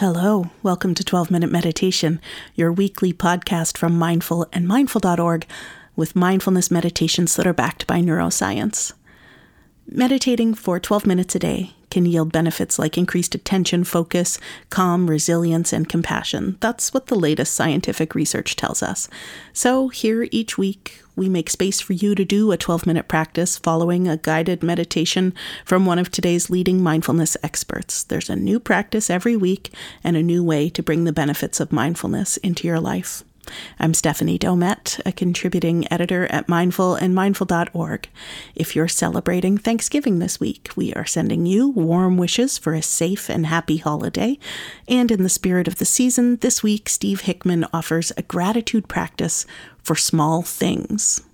Hello, welcome to 12 Minute Meditation, your weekly podcast from Mindful and Mindful.org with mindfulness meditations that are backed by neuroscience. Meditating for 12 minutes a day can yield benefits like increased attention, focus, calm, resilience, and compassion. That's what the latest scientific research tells us. So, here each week, we make space for you to do a 12 minute practice following a guided meditation from one of today's leading mindfulness experts. There's a new practice every week and a new way to bring the benefits of mindfulness into your life. I'm Stephanie Domet, a contributing editor at Mindful and Mindful.org. If you're celebrating Thanksgiving this week, we are sending you warm wishes for a safe and happy holiday. And in the spirit of the season, this week, Steve Hickman offers a gratitude practice for small things.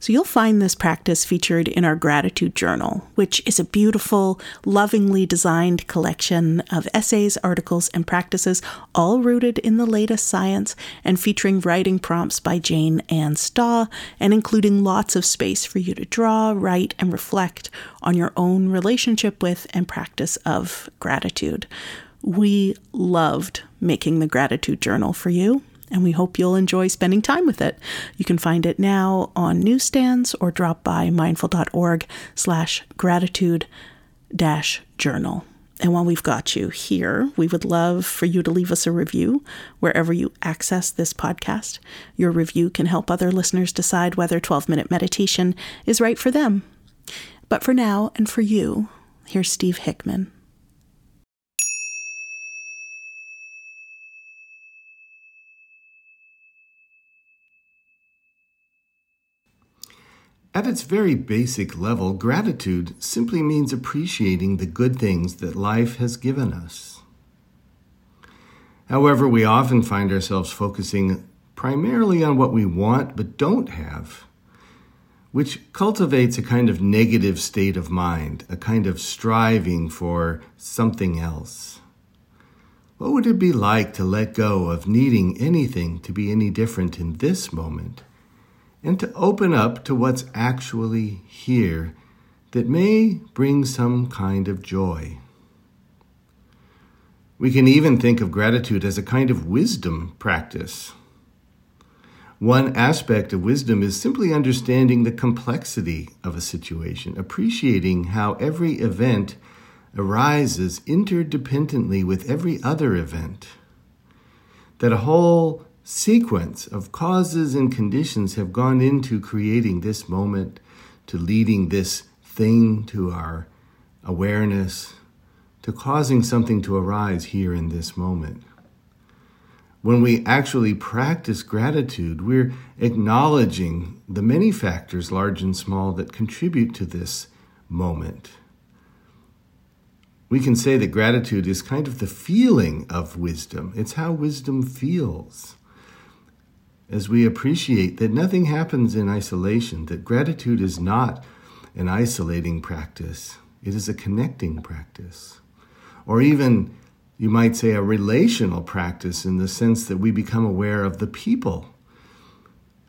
So you'll find this practice featured in our gratitude journal, which is a beautiful, lovingly designed collection of essays, articles, and practices, all rooted in the latest science and featuring writing prompts by Jane Anne Staw and including lots of space for you to draw, write, and reflect on your own relationship with and practice of gratitude. We loved making the gratitude journal for you and we hope you'll enjoy spending time with it. You can find it now on newsstands or drop by mindful.org slash gratitude dash journal. And while we've got you here, we would love for you to leave us a review wherever you access this podcast. Your review can help other listeners decide whether 12 minute meditation is right for them. But for now and for you, here's Steve Hickman. At its very basic level, gratitude simply means appreciating the good things that life has given us. However, we often find ourselves focusing primarily on what we want but don't have, which cultivates a kind of negative state of mind, a kind of striving for something else. What would it be like to let go of needing anything to be any different in this moment? And to open up to what's actually here that may bring some kind of joy. We can even think of gratitude as a kind of wisdom practice. One aspect of wisdom is simply understanding the complexity of a situation, appreciating how every event arises interdependently with every other event. That a whole sequence of causes and conditions have gone into creating this moment, to leading this thing to our awareness, to causing something to arise here in this moment. When we actually practice gratitude, we're acknowledging the many factors, large and small, that contribute to this moment. We can say that gratitude is kind of the feeling of wisdom. It's how wisdom feels as we appreciate that nothing happens in isolation, that gratitude is not an isolating practice, it is a connecting practice. Or even, you might say, a relational practice in the sense that we become aware of the people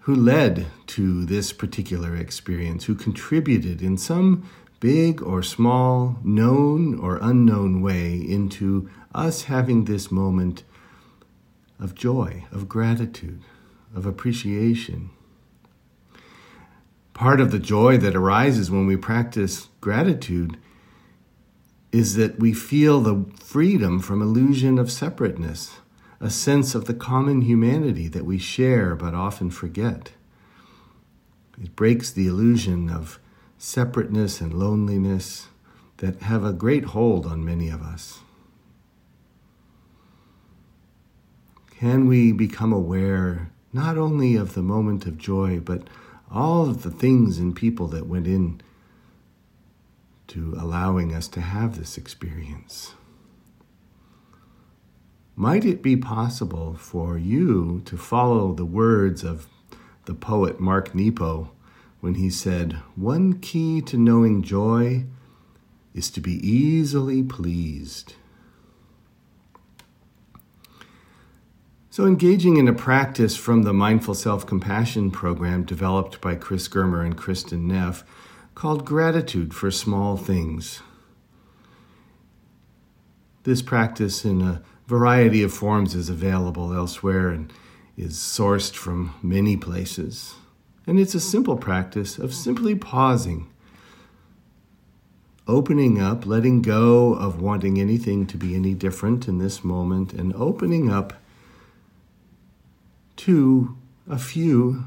who led to this particular experience, who contributed in some big or small, known or unknown way into us having this moment of joy, of gratitude of appreciation. Part of the joy that arises when we practice gratitude is that we feel the freedom from illusion of separateness, a sense of the common humanity that we share but often forget. It breaks the illusion of separateness and loneliness that have a great hold on many of us. Can we become aware not only of the moment of joy, but all of the things and people that went in to allowing us to have this experience. Might it be possible for you to follow the words of the poet Mark Nepo when he said, One key to knowing joy is to be easily pleased? So, engaging in a practice from the Mindful Self Compassion program developed by Chris Germer and Kristin Neff called Gratitude for Small Things. This practice in a variety of forms is available elsewhere and is sourced from many places. And it's a simple practice of simply pausing, opening up, letting go of wanting anything to be any different in this moment, and opening up to a few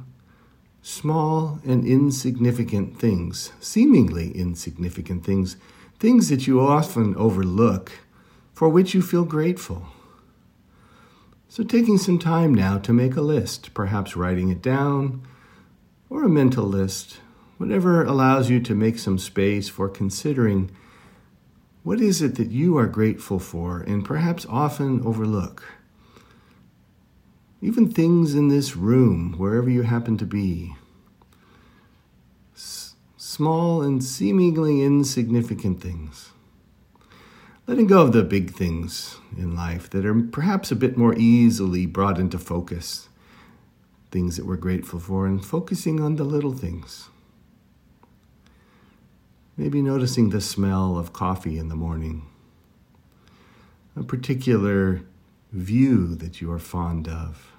small and insignificant things, seemingly insignificant things, things that you often overlook, for which you feel grateful. So, taking some time now to make a list, perhaps writing it down, or a mental list, whatever allows you to make some space for considering what is it that you are grateful for and perhaps often overlook. Even things in this room, wherever you happen to be. S- small and seemingly insignificant things. Letting go of the big things in life that are perhaps a bit more easily brought into focus. Things that we're grateful for, and focusing on the little things. Maybe noticing the smell of coffee in the morning, a particular view that you are fond of,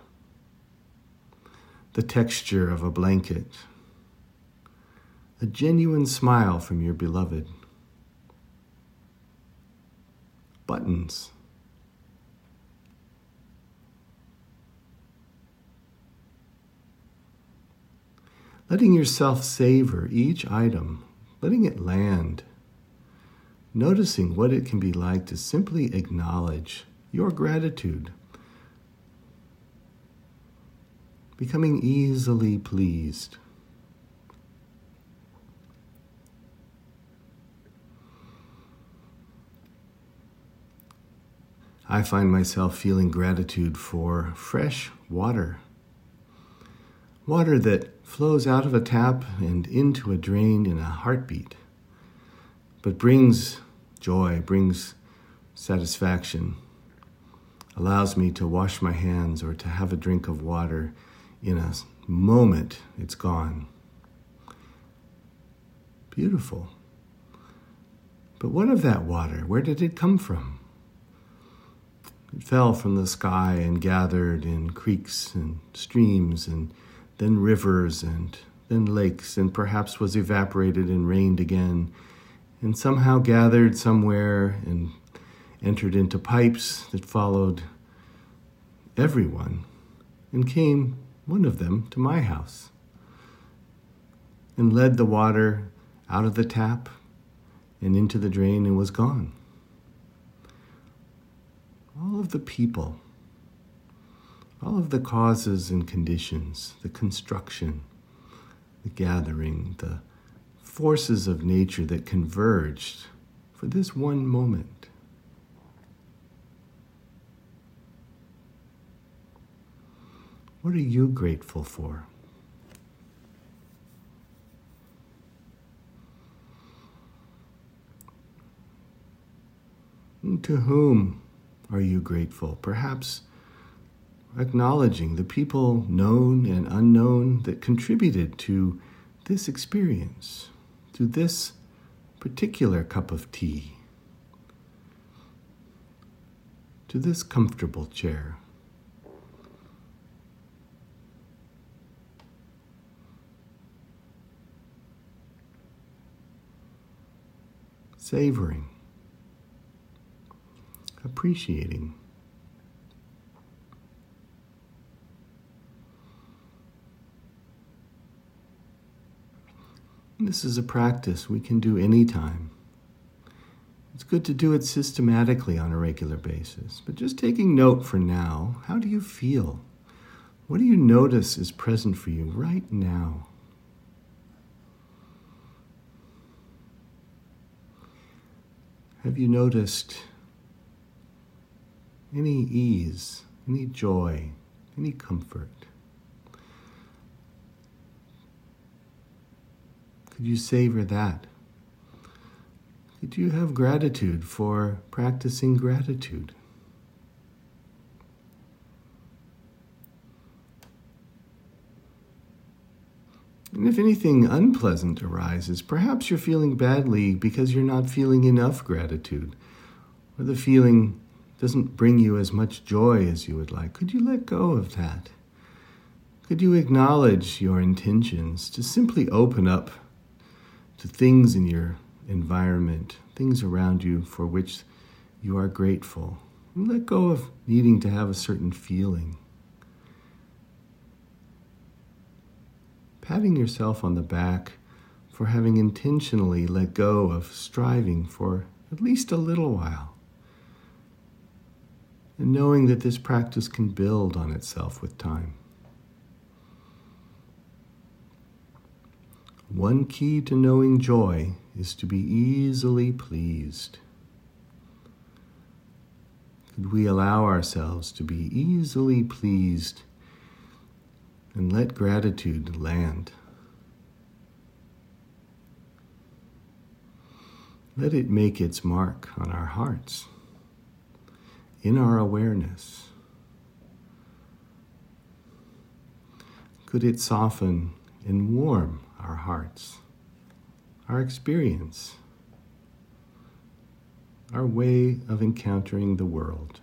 the texture of a blanket, a genuine smile from your beloved, buttons. Letting yourself savor each item, letting it land, noticing what it can be like to simply acknowledge your gratitude, becoming easily pleased. I find myself feeling gratitude for fresh water. Water that flows out of a tap and into a drain in a heartbeat, but brings joy, brings satisfaction, allows me to wash my hands or to have a drink of water. In a moment, it's gone. Beautiful. But what of that water? Where did it come from? It fell from the sky and gathered in creeks and streams and then rivers and then lakes and perhaps was evaporated and rained again and somehow gathered somewhere and entered into pipes that followed everyone, and came, one of them, to my house, and led the water out of the tap and into the drain and was gone. All of the people, all of the causes and conditions, the construction, the gathering, the forces of nature that converged for this one moment. What are you grateful for? And to whom are you grateful? Perhaps acknowledging the people known and unknown that contributed to this experience, to this particular cup of tea, to this comfortable chair. Savoring, appreciating. This is a practice we can do anytime. It's good to do it systematically on a regular basis, but just taking note for now how do you feel? What do you notice is present for you right now? Have you noticed any ease, any joy, any comfort? Could you savor that? Could you have gratitude for practicing gratitude? And if anything unpleasant arises, perhaps you're feeling badly because you're not feeling enough gratitude, or the feeling doesn't bring you as much joy as you would like, could you let go of that? Could you acknowledge your intentions to simply open up to things in your environment, things around you for which you are grateful? And let go of needing to have a certain feeling. Patting yourself on the back for having intentionally let go of striving for at least a little while. And knowing that this practice can build on itself with time. One key to knowing joy is to be easily pleased. Could we allow ourselves to be easily pleased and let gratitude land? Let it make its mark on our hearts, in our awareness. Could it soften and warm our hearts, our experience, our way of encountering the world.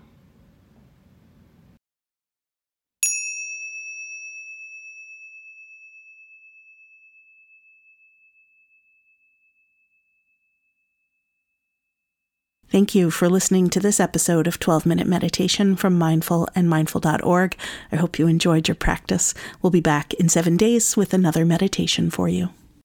Thank you for listening to this episode of 12 Minute Meditation from Mindful and Mindful.org. I hope you enjoyed your practice. We'll be back in seven days with another meditation for you.